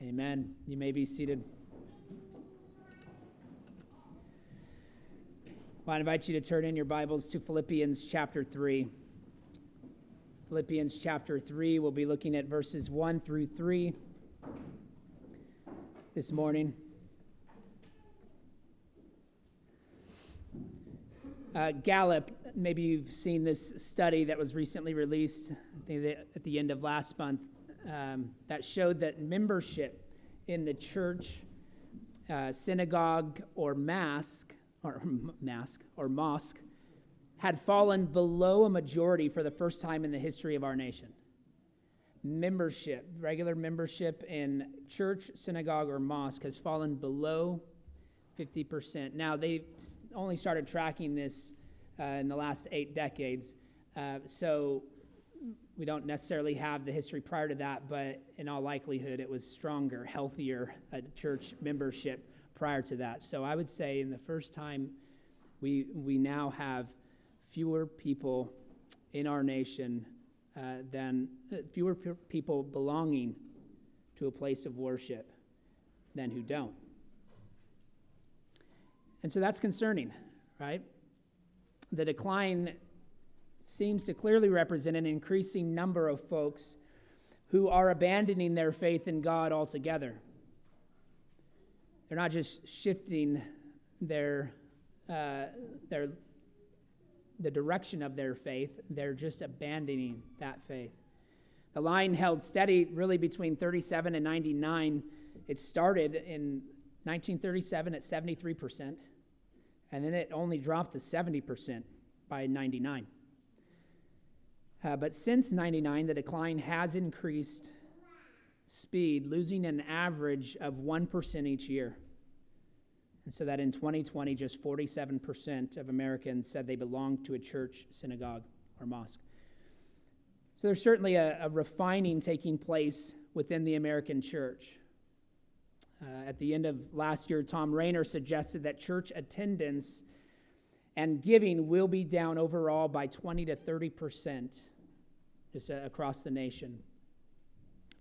Amen. You may be seated. Well, I invite you to turn in your Bibles to Philippians chapter 3. Philippians chapter 3, we'll be looking at verses 1 through 3 this morning. Uh, Gallup, maybe you've seen this study that was recently released at the end of last month um, that showed that membership in the church, uh, synagogue, or mosque, or mosque, or mosque, had fallen below a majority for the first time in the history of our nation. Membership, regular membership in church, synagogue, or mosque has fallen below 50%. Now, they only started tracking this uh, in the last eight decades. Uh, so we don't necessarily have the history prior to that, but in all likelihood, it was stronger, healthier uh, church membership prior to that. So I would say in the first time, we, we now have fewer people in our nation uh, than uh, fewer p- people belonging to a place of worship than who don't. And so that's concerning, right? The decline seems to clearly represent an increasing number of folks who are abandoning their faith in God altogether. They're not just shifting their, uh, their, the direction of their faith, they're just abandoning that faith. The line held steady really between 37 and 99. It started in 1937 at 73%, and then it only dropped to 70% by 99. Uh, but since 99, the decline has increased speed, losing an average of 1% each year. And so that in 2020, just 47% of Americans said they belonged to a church, synagogue, or mosque. So there's certainly a, a refining taking place within the American church. Uh, at the end of last year, Thom Rainer suggested that church attendance and giving will be down overall by 20 to 30 percent just uh, across the nation.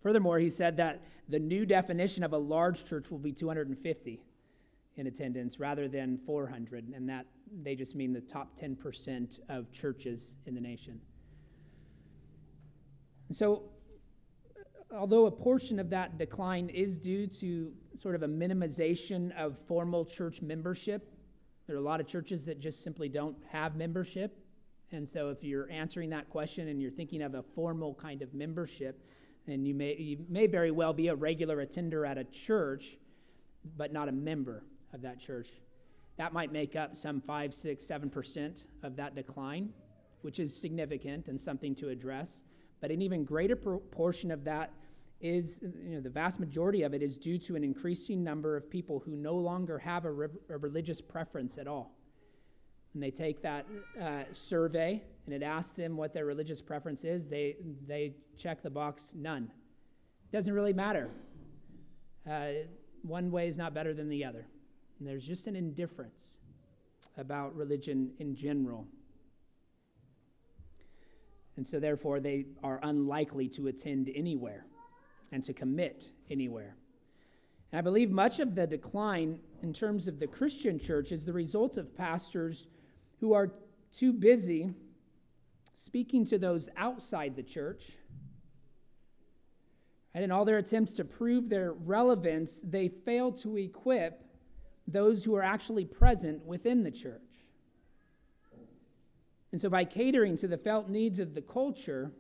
Furthermore, he said that the new definition of a large church will be 250 in attendance rather than 400, and that they just mean the top 10% of churches in the nation. And so, although a portion of that decline is due to sort of a minimization of formal church membership, there are a lot of churches that just simply don't have membership. And so, if you're answering that question and you're thinking of a formal kind of membership, and you may, you may very well be a regular attender at a church, but not a member of that church. That might make up some five, six, seven percent of that decline, which is significant and something to address. But an even greater proportion of that is, you know, the vast majority of it is due to an increasing number of people who no longer have a, re- a religious preference at all. And they take that uh, survey and it asks them what their religious preference is, they, they check the box none. Doesn't really matter. Uh, one way is not better than the other. And there's just an indifference about religion in general. And so, therefore, they are unlikely to attend anywhere and to commit anywhere. And I believe much of the decline in terms of the Christian church is the result of pastors who are too busy speaking to those outside the church. And in all their attempts to prove their relevance, they fail to equip those who are actually present within the church. And so, by catering to the felt needs of the culture,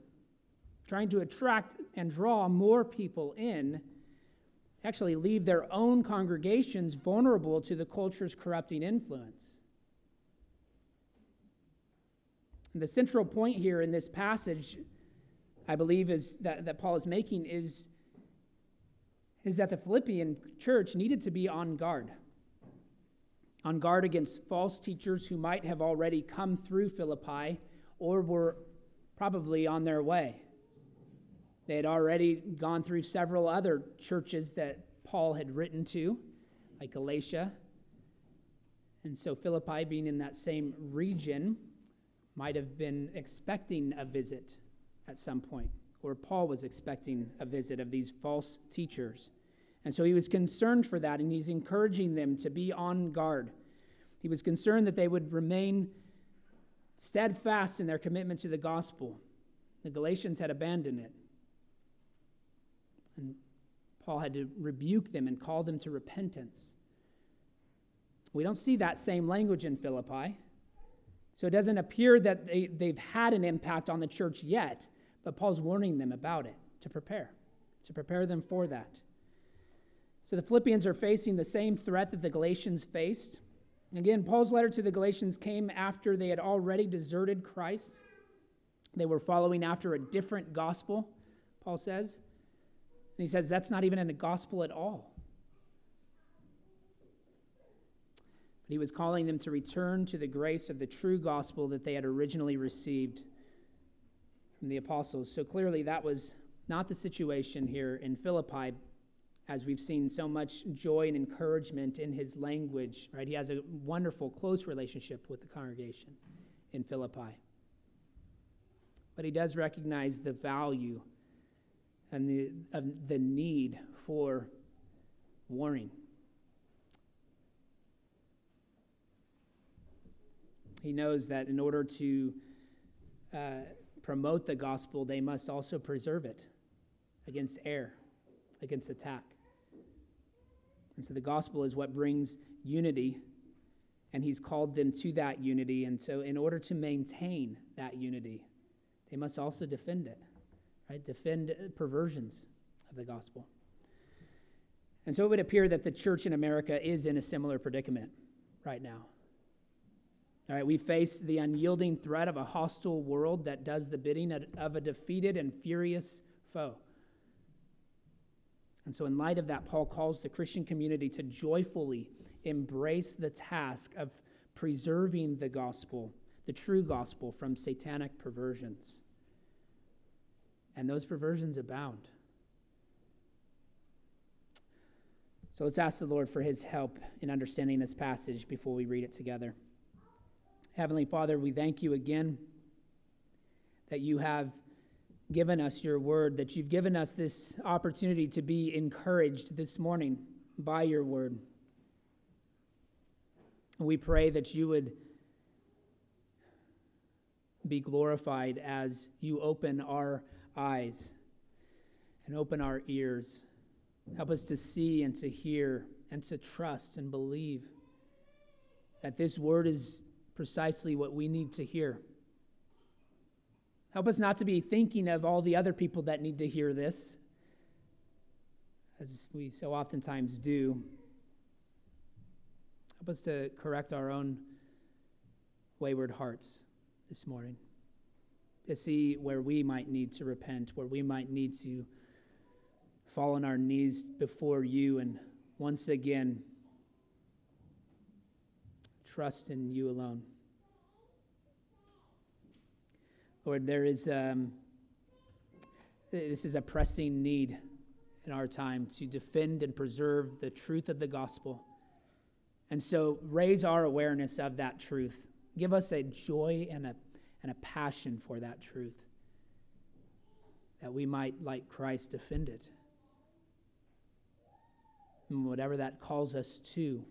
trying to attract and draw more people in, actually leave their own congregations vulnerable to the culture's corrupting influence. And the central point here in this passage, I believe, is that, that Paul is making is, is that the Philippian church needed to be on guard. On guard against false teachers who might have already come through Philippi or were probably on their way. They had already gone through several other churches that Paul had written to, like Galatia. And so Philippi, being in that same region, might have been expecting a visit at some point, or Paul was expecting a visit of these false teachers. And so he was concerned for that, and he's encouraging them to be on guard. He was concerned that they would remain steadfast in their commitment to the gospel. The Galatians had abandoned it. And Paul had to rebuke them and call them to repentance. We don't see that same language in Philippi. So it doesn't appear that they, they've had an impact on the church yet, but Paul's warning them about it to prepare, to prepare them for that. So the Philippians are facing the same threat that the Galatians faced. Again, Paul's letter to the Galatians came after they had already deserted Christ. They were following after a different gospel, Paul says. And he says that's not even in the gospel at all. But he was calling them to return to the grace of the true gospel that they had originally received from the apostles. So clearly, that was not the situation here in Philippi, as we've seen so much joy and encouragement in his language, right? He has a wonderful, close relationship with the congregation in Philippi. But he does recognize the value and the, of the need for warning. He knows that in order to uh, promote the gospel, they must also preserve it against error, against attack. And so the gospel is what brings unity, and he's called them to that unity. And so, in order to maintain that unity, they must also defend it, right? Defend perversions of the gospel. And so, it would appear that the church in America is in a similar predicament right now. All right, we face the unyielding threat of a hostile world that does the bidding of a defeated and furious foe. And so, in light of that, Paul calls the Christian community to joyfully embrace the task of preserving the gospel, the true gospel, from satanic perversions. And those perversions abound. So let's ask the Lord for his help in understanding this passage before we read it together. Heavenly Father, we thank you again that you have given us your word, that you've given us this opportunity to be encouraged this morning by your word. We pray that you would be glorified as you open our eyes and open our ears. Help us to see and to hear and to trust and believe that this word is precisely what we need to hear. Help us not to be thinking of all the other people that need to hear this, as we so oftentimes do. Help us to correct our own wayward hearts this morning, to see where we might need to repent, where we might need to fall on our knees before you and once again trust in you alone. Lord, there is um, this is a pressing need in our time to defend and preserve the truth of the gospel. And so raise our awareness of that truth. Give us a joy and a, and a passion for that truth, that we might, like Christ, defend it. And whatever that calls us to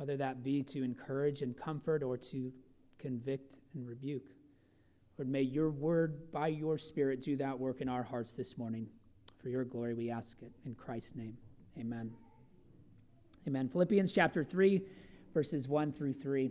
whether that be to encourage and comfort or to convict and rebuke. Lord, may your word by your Spirit do that work in our hearts this morning. For your glory, we ask it. In Christ's name, amen. Amen. Philippians chapter 3, verses 1 through 3.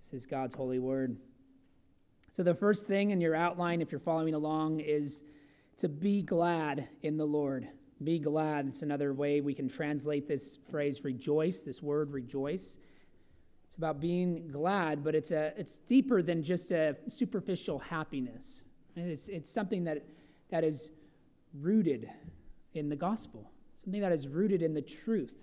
This is God's holy word. So, the first thing in your outline, if you're following along, is to be glad in the Lord. Be glad. It's another way we can translate this phrase rejoice, this word rejoice. It's about being glad, but it's, a, it's deeper than just a superficial happiness. It's, it's something that, that is rooted in the gospel, something that is rooted in the truth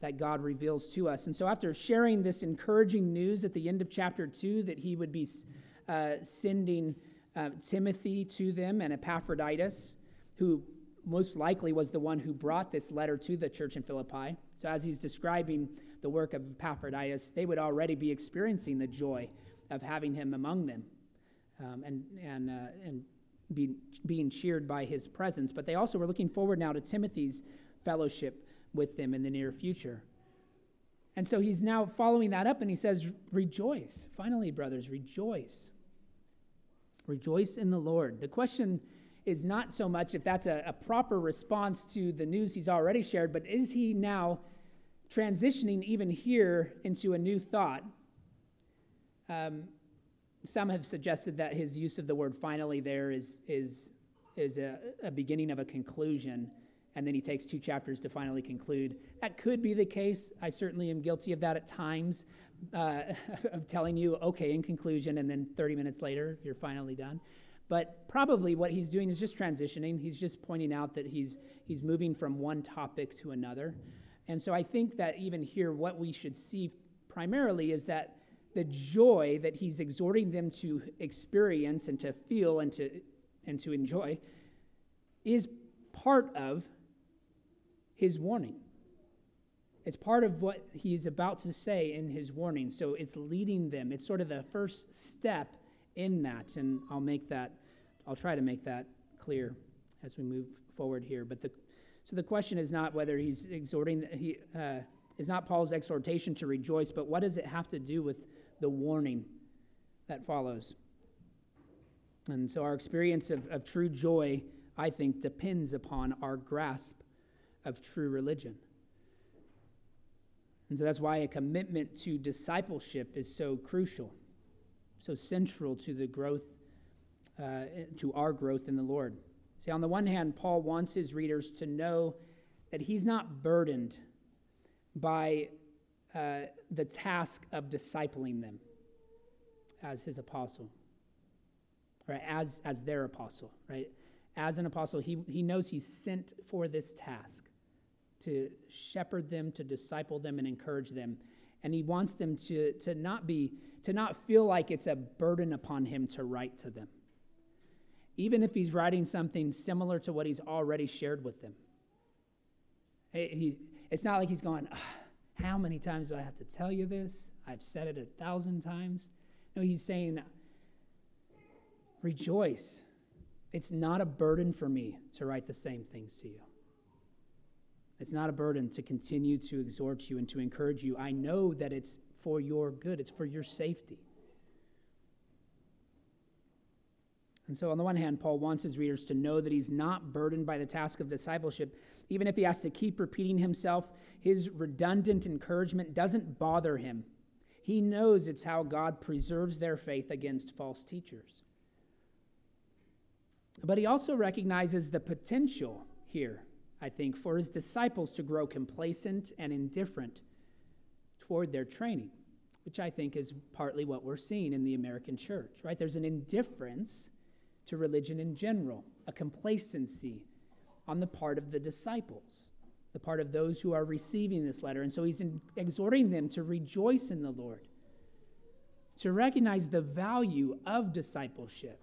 that God reveals to us. And so, after sharing this encouraging news at the end of chapter 2 that he would be uh, sending uh, Timothy to them and Epaphroditus, who most likely was the one who brought this letter to the church in Philippi. So, as he's describing the work of Epaphroditus, they would already be experiencing the joy of having him among them um, and, and, uh, and be, being cheered by his presence. But they also were looking forward now to Timothy's fellowship with them in the near future. And so he's now following that up and he says, Rejoice. Finally, brothers, rejoice. Rejoice in the Lord. The question is not so much if that's a, a, proper response to the news he's already shared, but is he now transitioning even here into a new thought? Um, some have suggested that his use of the word finally there is, is, is a, a beginning of a conclusion and then he takes two chapters to finally conclude. That could be the case. I certainly am guilty of that at times, uh, of telling you, okay, in conclusion, and then 30 minutes later, you're finally done. But probably what he's doing is just transitioning. He's just pointing out that he's, he's moving from one topic to another. And so I think that even here, what we should see primarily is that the joy that he's exhorting them to experience and to feel and to, and to enjoy is part of his warning. It's part of what he's about to say in his warning. So it's leading them. It's sort of the first step in that. And I'll make that, I'll try to make that clear as we move forward here. But the, so the question is not whether he's exhorting, he, uh, is not Paul's exhortation to rejoice, but what does it have to do with the warning that follows? And so our experience of, of true joy, I think, depends upon our grasp of true religion. And so that's why a commitment to discipleship is so crucial, so central to the growth, uh, to our growth in the Lord. See, on the one hand, Paul wants his readers to know that he's not burdened by uh, the task of discipling them as his apostle, right? As, as their apostle, right? As an apostle, he, he knows he's sent for this task to shepherd them, to disciple them, and encourage them. And he wants them to, to not be, to not feel like it's a burden upon him to write to them. Even if he's writing something similar to what he's already shared with them. He, it's not like he's going, How many times do I have to tell you this? I've said it a thousand times. No, he's saying, Rejoice. It's not a burden for me to write the same things to you. It's not a burden to continue to exhort you and to encourage you. I know that it's for your good, it's for your safety. And so, on the one hand, Paul wants his readers to know that he's not burdened by the task of discipleship. Even if he has to keep repeating himself, his redundant encouragement doesn't bother him. He knows it's how God preserves their faith against false teachers. But he also recognizes the potential here I think, for his disciples to grow complacent and indifferent toward their training, which I think is partly what we're seeing in the American church, right? There's an indifference to religion in general, a complacency on the part of the disciples, the part of those who are receiving this letter. And so he's in, exhorting them to rejoice in the Lord, to recognize the value of discipleship.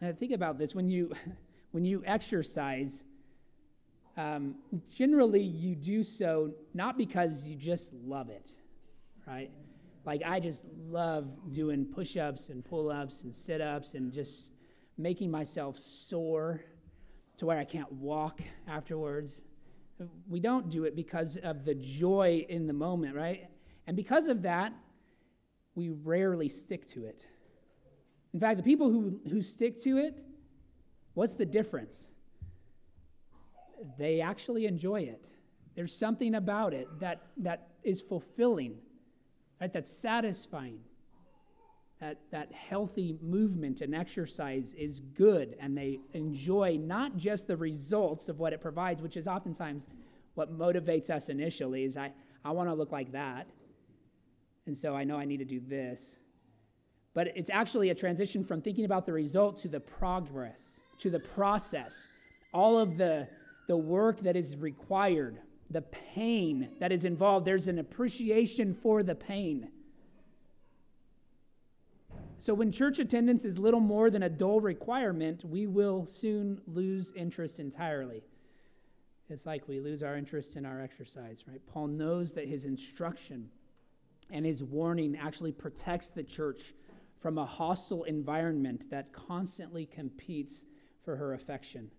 And think about this when you when you exercise, um, generally you do so not because you just love it, right? Like I just love doing push ups and pull ups and sit ups and just making myself sore to where I can't walk afterwards. We don't do it because of the joy in the moment, right? And because of that, we rarely stick to it. In fact, the people who, who stick to it, What's the difference? They actually enjoy it. There's something about it that, that is fulfilling, right? that's satisfying. That, that healthy movement and exercise is good, and they enjoy not just the results of what it provides, which is oftentimes what motivates us initially is I, I want to look like that. And so I know I need to do this. But it's actually a transition from thinking about the result to the progress to the process all of the, the work that is required, the pain that is involved. There's an appreciation for the pain. So, when church attendance is little more than a dull requirement, we will soon lose interest entirely. It's like we lose our interest in our exercise, right? Paul knows that his instruction and his warning actually protects the church from a hostile environment that constantly competes for her affection.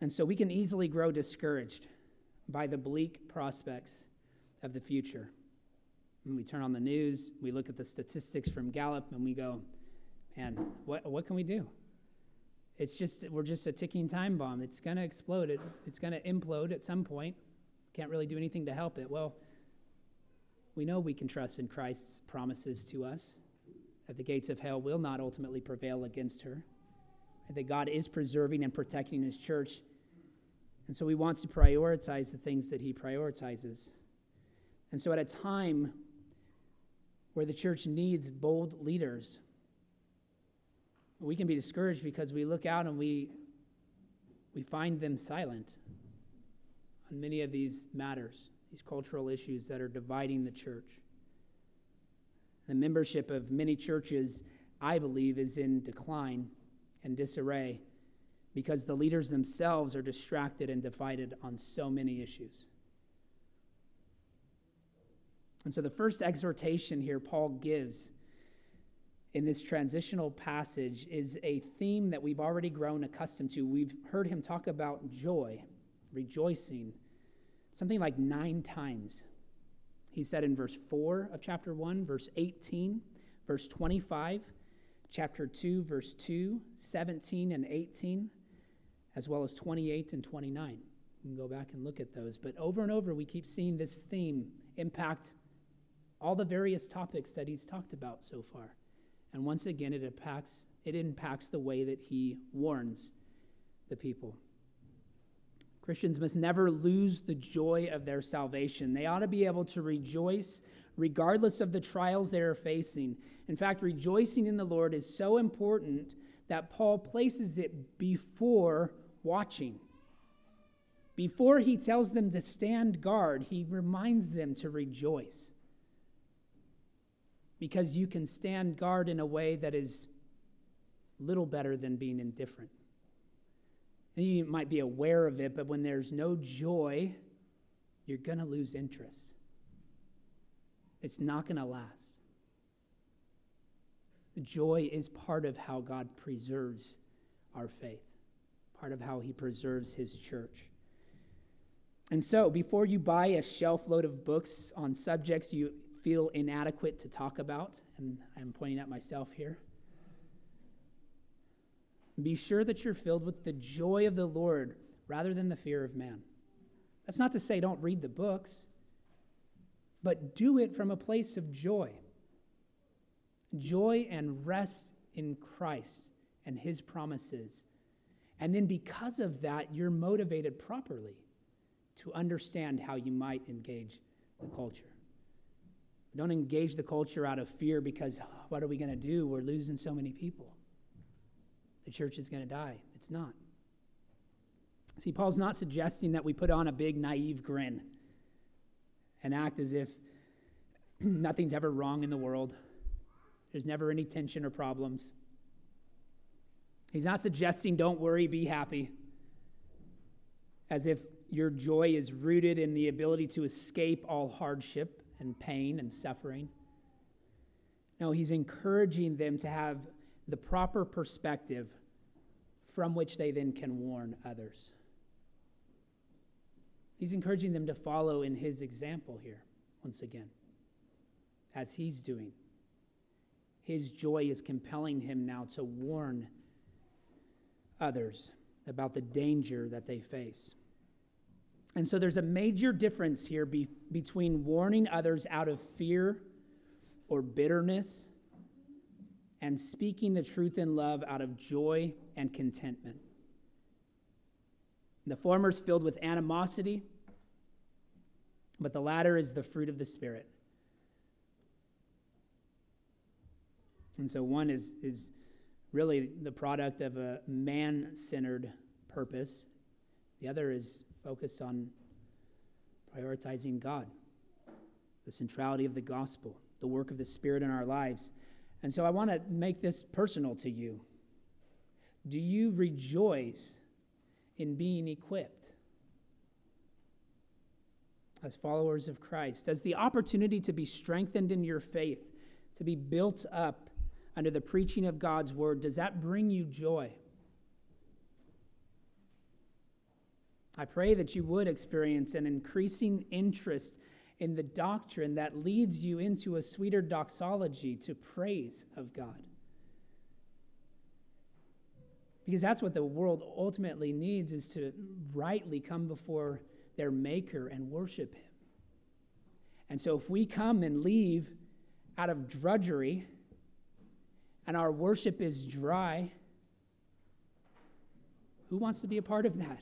And so we can easily grow discouraged by the bleak prospects of the future. When we turn on the news, we look at the statistics from Gallup and we go, man, what, what can we do? It's just, we're just a ticking time bomb. It's going to explode. It, it's going to implode at some point. Can't really do anything to help it. Well, we know we can trust in Christ's promises to us that the gates of hell will not ultimately prevail against her, that God is preserving and protecting his church and so he wants to prioritize the things that he prioritizes. And so at a time where the church needs bold leaders, we can be discouraged because we look out and we, we find them silent on many of these matters, these cultural issues that are dividing the church. The membership of many churches, I believe, is in decline and disarray because the leaders themselves are distracted and divided on so many issues. And so, the first exhortation here Paul gives in this transitional passage is a theme that we've already grown accustomed to. We've heard him talk about joy, rejoicing, something like nine times. He said in verse 4 of chapter 1, verse 18, verse 25, chapter 2, verse 2, 17, and 18 as well as 28 and 29. You can go back and look at those. But over and over, we keep seeing this theme impact all the various topics that he's talked about so far. And once again, it impacts, it impacts the way that he warns the people. Christians must never lose the joy of their salvation. They ought to be able to rejoice regardless of the trials they are facing. In fact, rejoicing in the Lord is so important that Paul places it before watching. Before he tells them to stand guard, he reminds them to rejoice. Because you can stand guard in a way that is little better than being indifferent. You might be aware of it, but when there's no joy, you're going to lose interest. It's not going to last. Joy is part of how God preserves our faith part of how he preserves his church. And so, before you buy a shelf load of books on subjects you feel inadequate to talk about, and I'm pointing at myself here, be sure that you're filled with the joy of the Lord rather than the fear of man. That's not to say don't read the books, but do it from a place of joy. Joy and rest in Christ and his promises and then because of that, you're motivated properly to understand how you might engage the culture. Don't engage the culture out of fear because oh, what are we going to do? We're losing so many people. The church is going to die. It's not. See, Paul's not suggesting that we put on a big naive grin and act as if nothing's ever wrong in the world. There's never any tension or problems. He's not suggesting don't worry, be happy, as if your joy is rooted in the ability to escape all hardship and pain and suffering. No, he's encouraging them to have the proper perspective from which they then can warn others. He's encouraging them to follow in his example here, once again, as he's doing. His joy is compelling him now to warn others about the danger that they face. And so there's a major difference here be, between warning others out of fear or bitterness and speaking the truth in love out of joy and contentment. The former is filled with animosity, but the latter is the fruit of the Spirit. And so one is, is really the product of a man centered purpose. The other is focused on prioritizing God, the centrality of the gospel, the work of the Spirit in our lives. And so I want to make this personal to you. Do you rejoice in being equipped? As followers of Christ, as the opportunity to be strengthened in your faith, to be built up under the preaching of God's word, does that bring you joy? I pray that you would experience an increasing interest in the doctrine that leads you into a sweeter doxology to praise of God. Because that's what the world ultimately needs is to rightly come before their maker and worship him. And so if we come and leave out of drudgery and our worship is dry, who wants to be a part of that?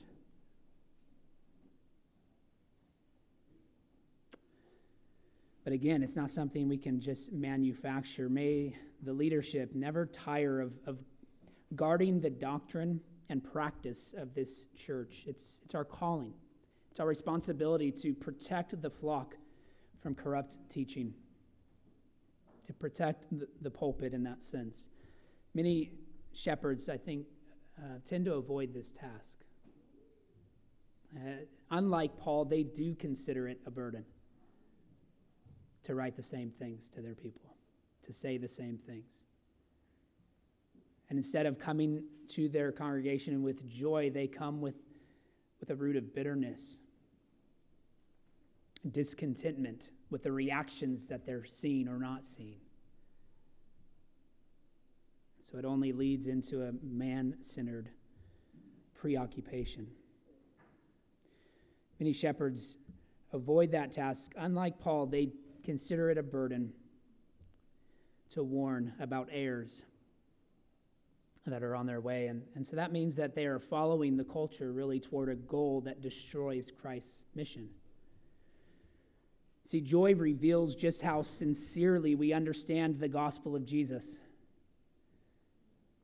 But again, it's not something we can just manufacture. May the leadership never tire of, of guarding the doctrine and practice of this church. It's, it's our calling, it's our responsibility to protect the flock from corrupt teaching, to protect the, the pulpit in that sense. Many shepherds, I think, uh, tend to avoid this task. Uh, unlike Paul, they do consider it a burden to write the same things to their people, to say the same things. And instead of coming to their congregation with joy, they come with, with a root of bitterness, discontentment with the reactions that they're seeing or not seeing. So it only leads into a man centered preoccupation. Many shepherds avoid that task. Unlike Paul, they consider it a burden to warn about errors that are on their way. And, and so that means that they are following the culture really toward a goal that destroys Christ's mission. See, joy reveals just how sincerely we understand the gospel of Jesus.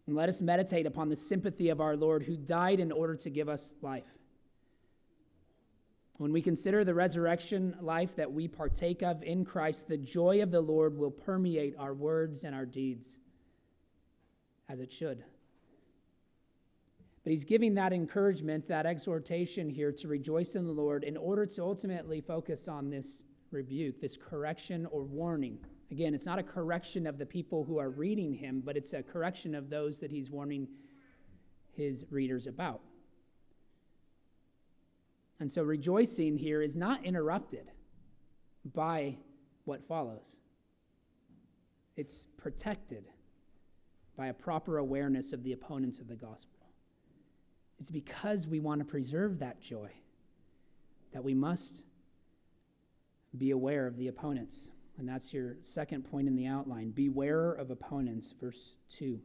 And let us meditate upon the sympathy of our Lord who died in order to give us life. When we consider the resurrection life that we partake of in Christ, the joy of the Lord will permeate our words and our deeds as it should. But he's giving that encouragement, that exhortation here to rejoice in the Lord in order to ultimately focus on this rebuke, this correction or warning. Again, it's not a correction of the people who are reading him, but it's a correction of those that he's warning his readers about. And so rejoicing here is not interrupted by what follows, it's protected by a proper awareness of the opponents of the gospel. It's because we want to preserve that joy that we must be aware of the opponents. And that's your second point in the outline. Beware of opponents, verse 2.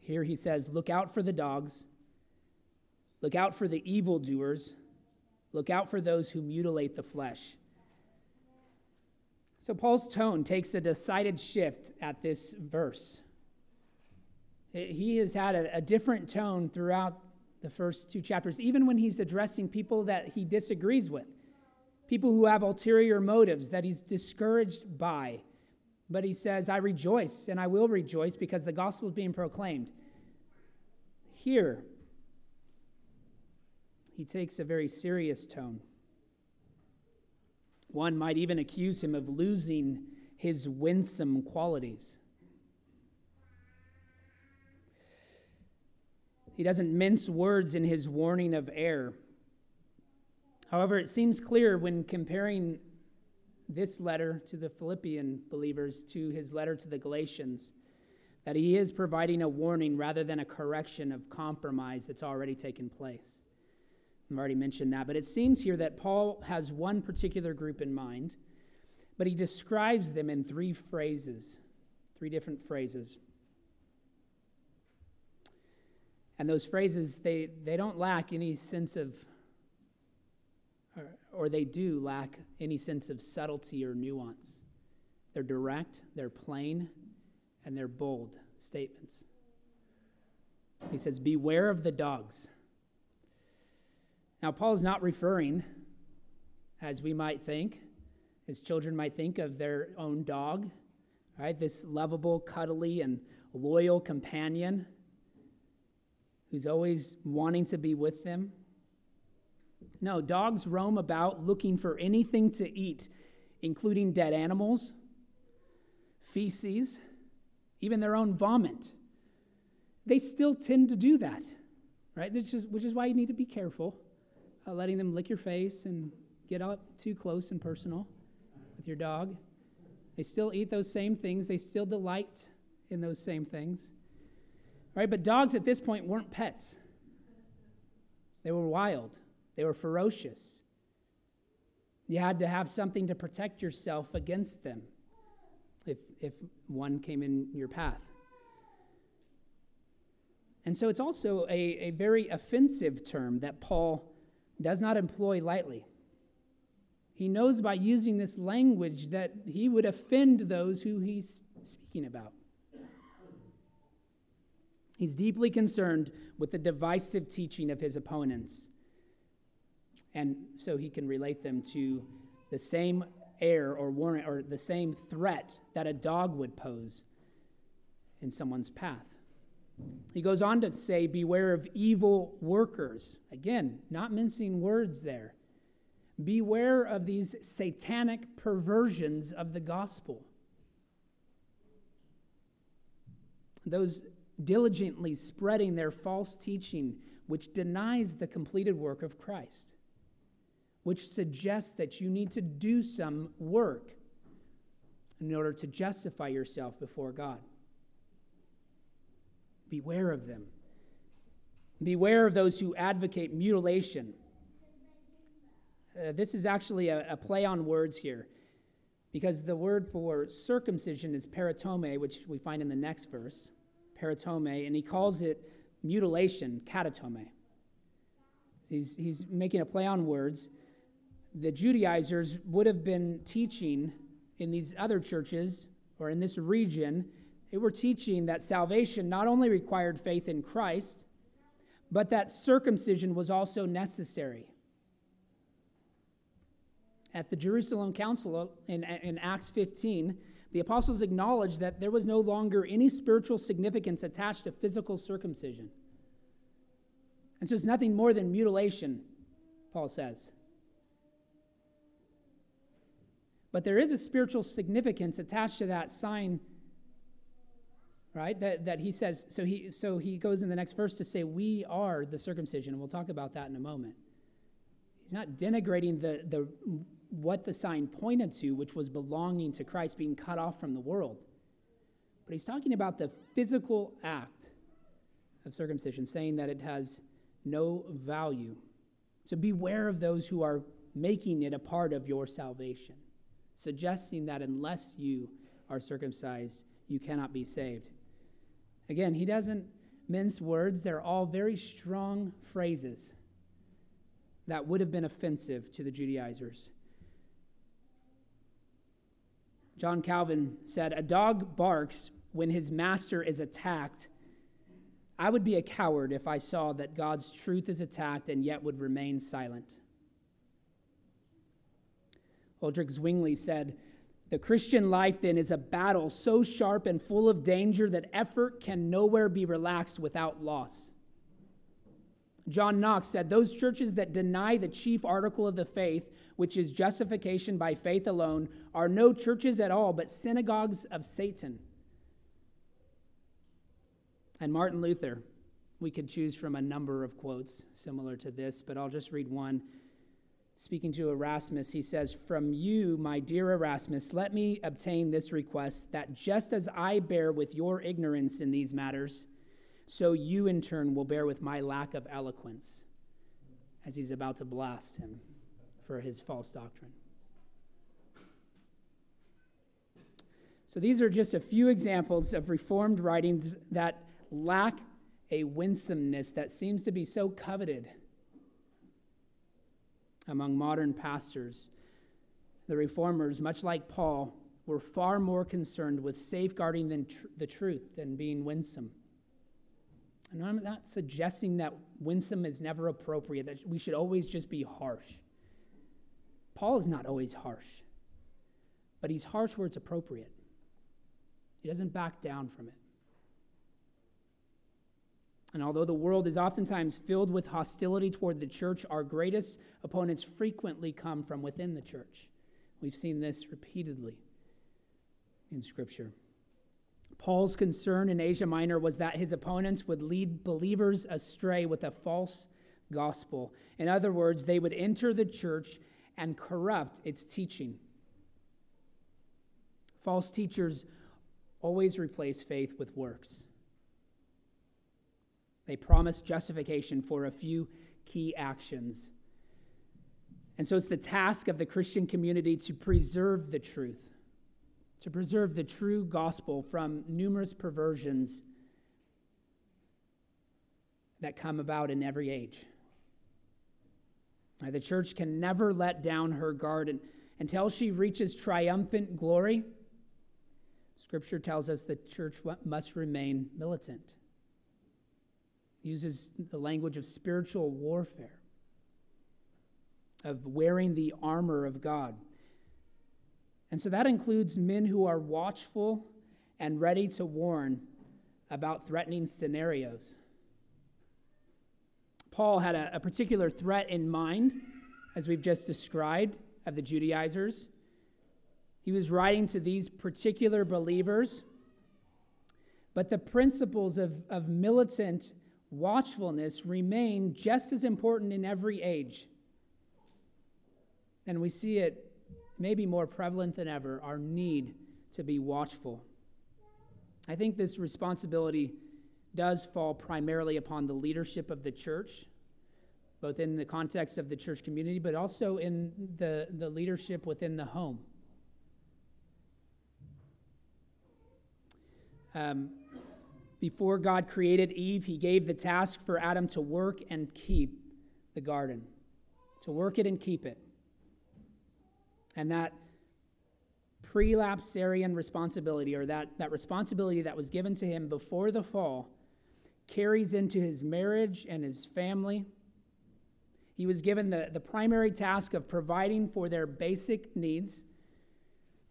Here he says, Look out for the dogs Look out for the evildoers. Look out for those who mutilate the flesh. So Paul's tone takes a decided shift at this verse. He has had a, a, different tone throughout the first two chapters, even when he's addressing people that he disagrees with, people who have ulterior motives that he's discouraged by. But he says, I rejoice and I will rejoice because the gospel is being proclaimed. Here, he takes a very serious tone. One might even accuse him of losing his winsome qualities. He doesn't mince words in his warning of error. However, it seems clear when comparing this letter to the Philippian believers to his letter to the Galatians that he is providing a warning rather than a correction of compromise that's already taken place. I've already mentioned that, but it seems here that Paul has one particular group in mind, but he describes them in three phrases, three different phrases. And those phrases, they, they don't lack any sense of, or, or they do lack any sense of subtlety or nuance. They're direct, they're plain, and they're bold. statements. He says, Beware of the dogs. Now, Paul is not referring, as we might think, as children might think of their own dog, right? This lovable, cuddly, and loyal companion who's always wanting to be with them. No, dogs roam about looking for anything to eat, including dead animals, feces, even their own vomit. They still tend to do that, right? Which is, which is why you need to be careful uh, letting them lick your face and get up too close and personal with your dog. They still eat those same things, they still delight in those same things. Right? But dogs at this point weren't pets. They were wild. They were ferocious. You had to have something to protect yourself against them if, if one came in your path. And so it's also a, a very offensive term that Paul does not employ lightly. He knows by using this language that he would offend those who he's speaking about. He's deeply concerned with the divisive teaching of his opponents. And so he can relate them to the same error or warrant or the same threat that a dog would pose in someone's path. He goes on to say, Beware of evil workers. Again, not mincing words there. Beware of these satanic perversions of the gospel. Those diligently spreading their false teaching, which denies the completed work of Christ, which suggests that you need to do some work in order to justify yourself before God. Beware of them. Beware of those who advocate mutilation. Uh, this is actually a, a, play on words here because the word for circumcision is peritome, which we find in the next verse peritome, and he calls it mutilation, katatome. He's, he's making a play on words. The Judaizers would have been teaching in these other churches or in this region, they were teaching that salvation not only required faith in Christ, but that circumcision was also necessary. At the Jerusalem Council in, in Acts 15, the apostles acknowledged that there was no longer any spiritual significance attached to physical circumcision. And so it's nothing more than mutilation, Paul says. But there is a spiritual significance attached to that sign, right? That, that he says, so he, so he goes in the next verse to say, We are the circumcision. And we'll talk about that in a moment. He's not denigrating the, the what the sign pointed to, which was belonging to Christ, being cut off from the world. But he's talking about the physical act of circumcision, saying that it has no value. So beware of those who are making it a part of your salvation, suggesting that unless you are circumcised, you cannot be saved. Again, he doesn't mince words, they're all very strong phrases that would have been offensive to the Judaizers. John Calvin said, A dog barks when his master is attacked. I would be a coward if I saw that God's truth is attacked and yet would remain silent. Ulrich Zwingli said, The Christian life then is a battle so sharp and full of danger that effort can nowhere be relaxed without loss. John Knox said, Those churches that deny the chief article of the faith, which is justification by faith alone, are no churches at all, but synagogues of Satan. And Martin Luther, we could choose from a number of quotes similar to this, but I'll just read one. Speaking to Erasmus, he says, From you, my dear Erasmus, let me obtain this request that just as I bear with your ignorance in these matters, so you in turn will bear with my lack of eloquence as he's about to blast him for his false doctrine. So these are just a few examples of Reformed writings that lack a winsomeness that seems to be so coveted among modern pastors. The Reformers, much like Paul, we're far more concerned with safeguarding than tr- the truth than being winsome. And I'm not suggesting that winsome is never appropriate, that we should always just be harsh. Paul is not always harsh, but he's harsh where it's appropriate. He doesn't back down from it. And although the world is oftentimes filled with hostility toward the church, our greatest opponents frequently come from within the church. We've seen this repeatedly in Scripture. Paul's concern in Asia Minor was that his opponents would lead believers astray with a false gospel. In other words, they would enter the church and corrupt its teaching. False teachers always replace faith with works. They promise justification for a few key actions. And so it's the task of the Christian community to preserve the truth, to preserve the true gospel from numerous perversions that come about in every age. The church can never let down her guard and, until she reaches triumphant glory. Scripture tells us the church must remain militant uses the language of spiritual warfare, of wearing the armor of God. And so that includes men who are watchful and ready to warn about threatening scenarios. Paul had a, a, particular threat in mind, as we've just described, of the Judaizers. He was writing to these particular believers, but the principles of, of militant watchfulness remain just as important in every age. And we see it maybe more prevalent than ever our need to be watchful. I think this responsibility does fall primarily upon the leadership of the church, both in the context of the church community, but also in the, the leadership within the home. Um, before God created Eve, he gave the task for Adam to work and keep the garden, to work it and keep it. And that prelapsarian responsibility, or that, that responsibility that was given to him before the fall, carries into his marriage and his family. He was given the, the primary task of providing for their basic needs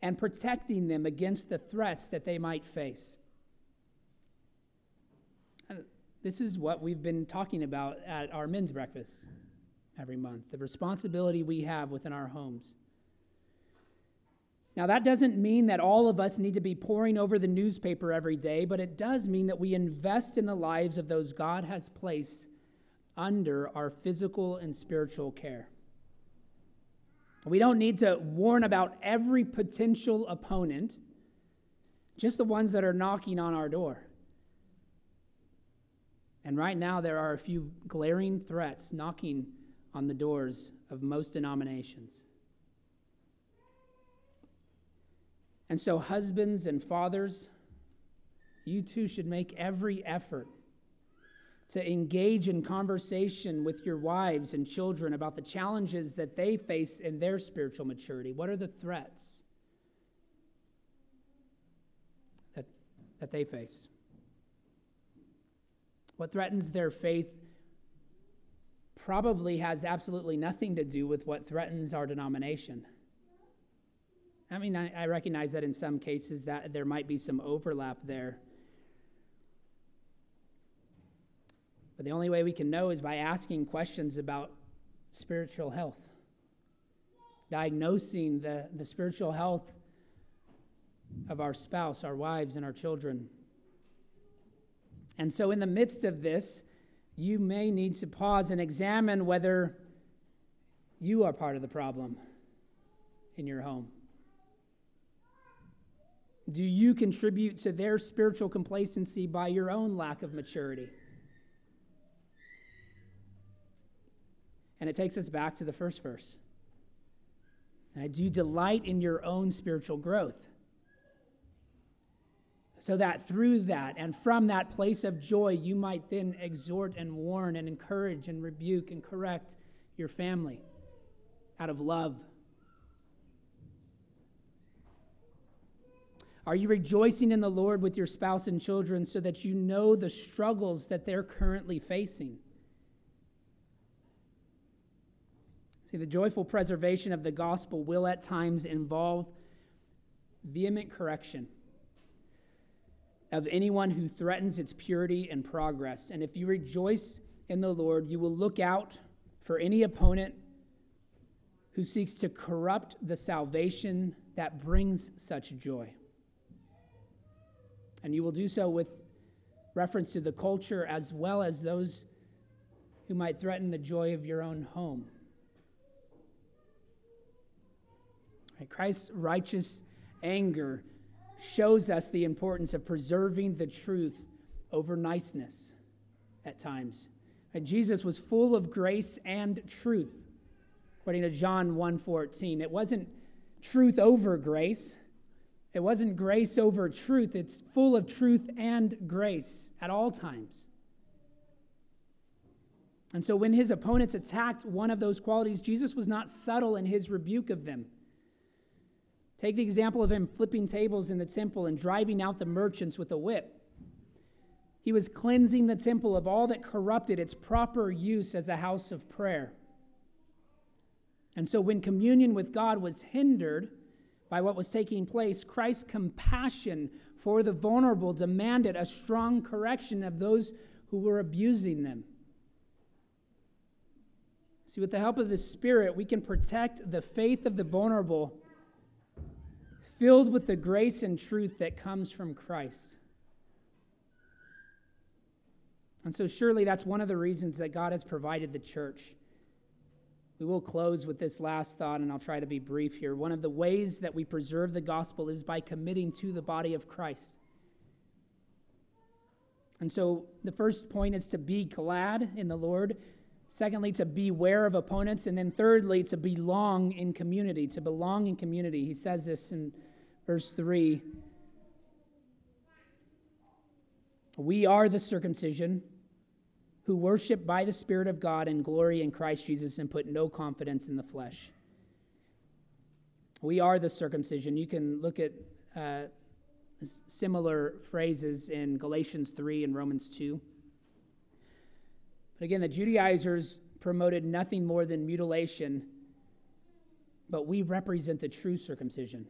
and protecting them against the threats that they might face. This is what we've been talking about at our men's breakfast every month the responsibility we have within our homes. Now, that doesn't mean that all of us need to be poring over the newspaper every day, but it does mean that we invest in the lives of those God has placed under our physical and spiritual care. We don't need to warn about every potential opponent, just the ones that are knocking on our door. And right now, there are a few glaring threats knocking on the doors of most denominations. And so, husbands and fathers, you too should make every effort to engage in conversation with your wives and children about the challenges that they face in their spiritual maturity. What are the threats that, that they face? What threatens their faith probably has absolutely nothing to do with what threatens our denomination. I mean, I, I recognize that in some cases that there might be some overlap there. But the only way we can know is by asking questions about spiritual health, diagnosing the, the spiritual health of our spouse, our wives, and our children. And so, in the midst of this, you may need to pause and examine whether you are part of the problem in your home. Do you contribute to their spiritual complacency by your own lack of maturity? And it takes us back to the first verse. do you delight in your own spiritual growth? So that through that and from that place of joy, you might then exhort and warn and encourage and rebuke and correct your family out of love. Are you rejoicing in the Lord with your spouse and children so that you know the struggles that they're currently facing? See, the joyful preservation of the gospel will at times involve vehement correction of anyone who threatens its purity and progress. And if you rejoice in the Lord, you will look out for any opponent who seeks to corrupt the salvation that brings such joy. And you will do so with reference to the culture as well as those who might threaten the joy of your own home. Christ's righteous anger shows us the importance of preserving the truth over niceness at times. And Jesus was full of grace and truth, according to John 1:14. It wasn't truth over grace. It wasn't grace over truth. It's full of truth and grace at all times. And so when his opponents attacked one of those qualities, Jesus was not subtle in his rebuke of them. Take the example of him flipping tables in the temple and driving out the merchants with a whip. He was cleansing the temple of all that corrupted its proper use as a house of prayer. And so, when communion with God was hindered by what was taking place, Christ's compassion for the vulnerable demanded a strong correction of those who were abusing them. See, with the help of the Spirit, we can protect the faith of the vulnerable filled with the grace and truth that comes from Christ. And so, surely that's one of the reasons that God has provided the church. We will close with this last thought, and I'll try to be brief here. One of the ways that we preserve the gospel is by committing to the body of Christ. And so, the first point is to be glad in the Lord. Secondly, to beware of opponents. And then thirdly, to belong in community. To belong in community. He says this in verse 3. We are the circumcision who worship by the Spirit of God and glory in Christ Jesus and put no confidence in the flesh. We are the circumcision. You can look at uh, similar phrases in Galatians 3 and Romans 2. But again, the Judaizers promoted nothing more than mutilation, but we represent the true circumcision.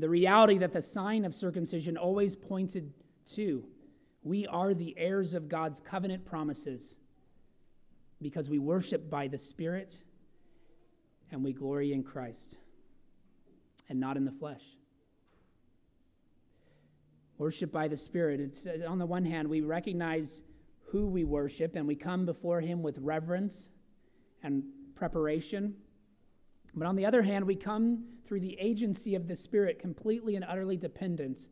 The reality that the sign of circumcision always pointed to. We are the heirs of God's covenant promises because we worship by the Spirit and we glory in Christ and not in the flesh. Worship by the Spirit. It's uh, on the one hand, we recognize who we worship, and we come before Him with reverence and preparation. But on the other hand, we come through the agency of the Spirit completely and utterly dependent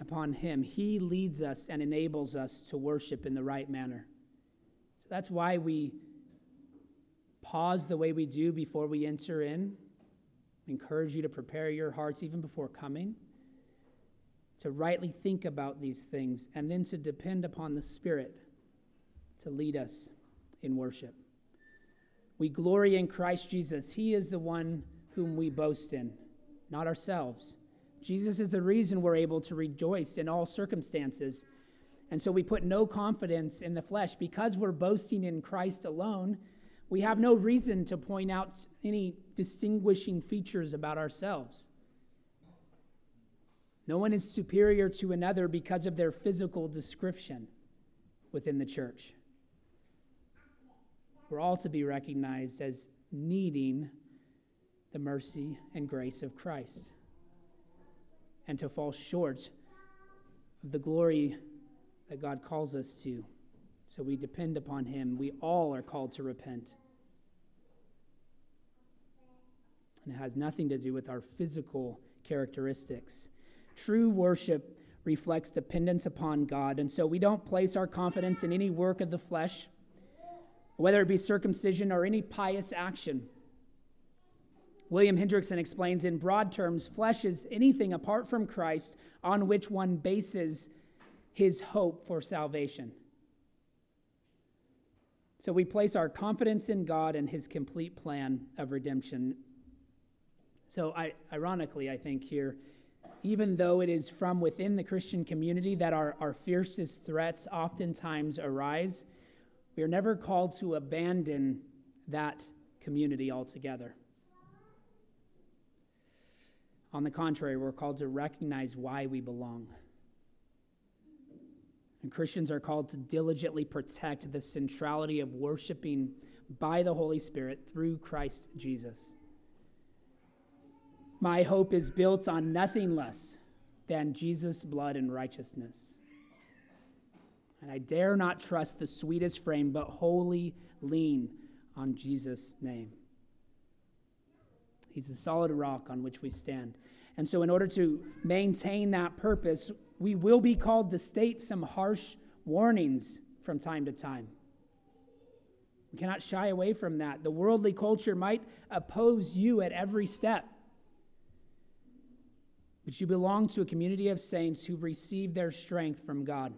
upon Him. He leads us and enables us to worship in the right manner. So that's why we pause the way we do before we enter in. We encourage you to prepare your hearts even before coming to rightly think about these things, and then to depend upon the Spirit to lead us in worship. We glory in Christ Jesus. He is the one whom we boast in, not ourselves. Jesus is the reason we're able to rejoice in all circumstances. And so we put no confidence in the flesh. Because we're boasting in Christ alone, we have no reason to point out any distinguishing features about ourselves. No one is superior to another because of their physical description within the church. We're all to be recognized as needing the mercy and grace of Christ and to fall short of the glory that God calls us to. So we depend upon Him. We all are called to repent. And it has nothing to do with our physical characteristics. True worship reflects dependence upon God. And so we don't place our confidence in any work of the flesh, whether it be circumcision or any pious action. William Hendriksen explains in broad terms flesh is anything apart from Christ on which one bases his hope for salvation. So we place our confidence in God and his complete plan of redemption. So, I, ironically, I think here, even though it is from within the Christian community that our, our fiercest threats oftentimes arise, we are never called to abandon that community altogether. On the contrary, we're called to recognize why we belong. And Christians are called to diligently protect the centrality of worshiping by the Holy Spirit through Christ Jesus. My hope is built on nothing less than Jesus' blood and righteousness. And I dare not trust the sweetest frame, but wholly lean on Jesus' name. He's a solid rock on which we stand. And so, in order to maintain that purpose, we will be called to state some harsh warnings from time to time. We cannot shy away from that. The worldly culture might oppose you at every step. But you belong to a community of saints who receive their strength from God.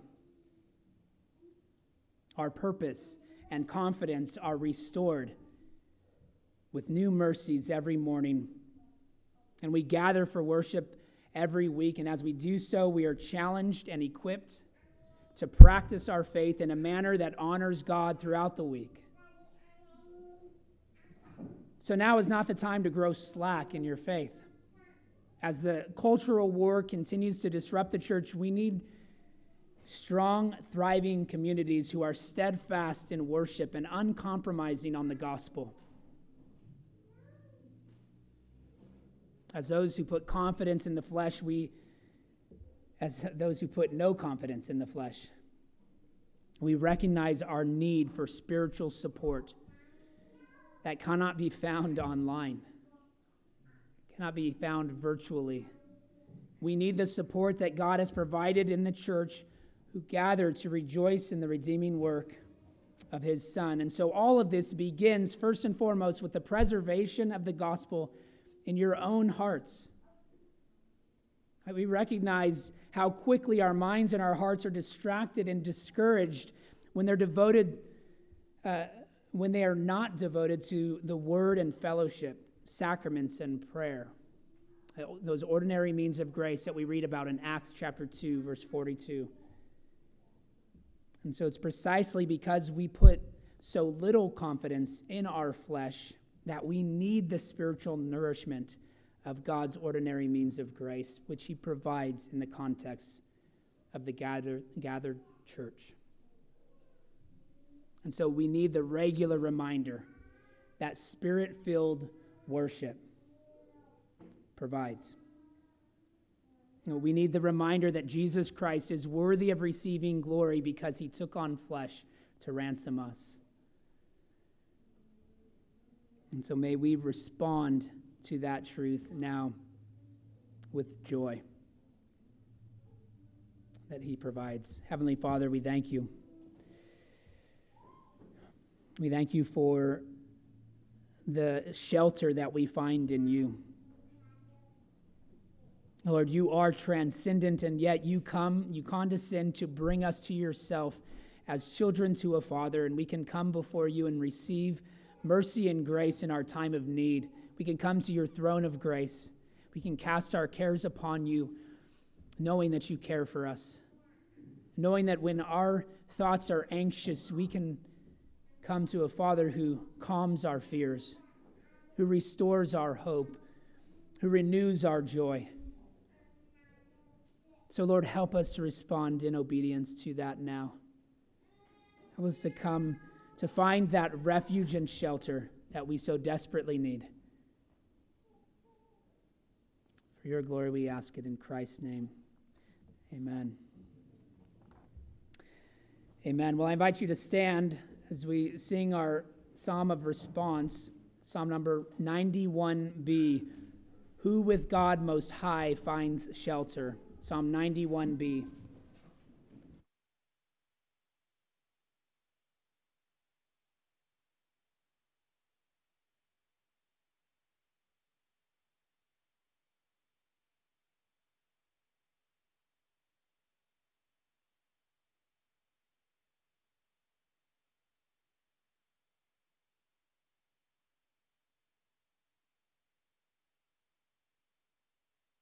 Our purpose and confidence are restored with new mercies every morning. And we gather for worship every week. And as we do so, we are challenged and equipped to practice our faith in a manner that honors God throughout the week. So now is not the time to grow slack in your faith. As the cultural war continues to disrupt the church, we need strong, thriving communities who are steadfast in worship and uncompromising on the gospel. As those who put confidence in the flesh, we, as those who put no confidence in the flesh, we recognize our need for spiritual support that cannot be found online, cannot be found virtually. We need the support that God has provided in the church who gather to rejoice in the redeeming work of his Son. And so all of this begins, first and foremost, with the preservation of the gospel in your own hearts. We recognize how quickly our minds and our hearts are distracted and discouraged when they're devoted, uh, when they are not devoted to the word and fellowship, sacraments and prayer. Those ordinary means of grace that we read about in Acts chapter 2, verse 42. And so it's precisely because we put so little confidence in our flesh that we need the spiritual nourishment of God's ordinary means of grace, which He provides in the context of the gathered, gathered church. And so we need the regular reminder that spirit filled worship provides. We need the reminder that Jesus Christ is worthy of receiving glory because he took on flesh to ransom us. And so may we respond to that truth now with joy that he provides. Heavenly Father, we thank you. We thank you for the shelter that we find in you. Lord, you are transcendent, and yet you come, you condescend to bring us to yourself as children to a father, and we can come before you and receive mercy and grace in our time of need. We can come to your throne of grace. We can cast our cares upon you, knowing that you care for us. Knowing that when our thoughts are anxious, we can come to a Father who calms our fears, who restores our hope, who renews our joy. So, Lord, help us to respond in obedience to that now. Help us to come to find that refuge and shelter that we so desperately need. For your glory, we ask it in Christ's name. Amen. Amen. Well, I invite you to stand as we sing our psalm of response, Psalm number 91b Who with God Most High finds shelter. Psalm 91b.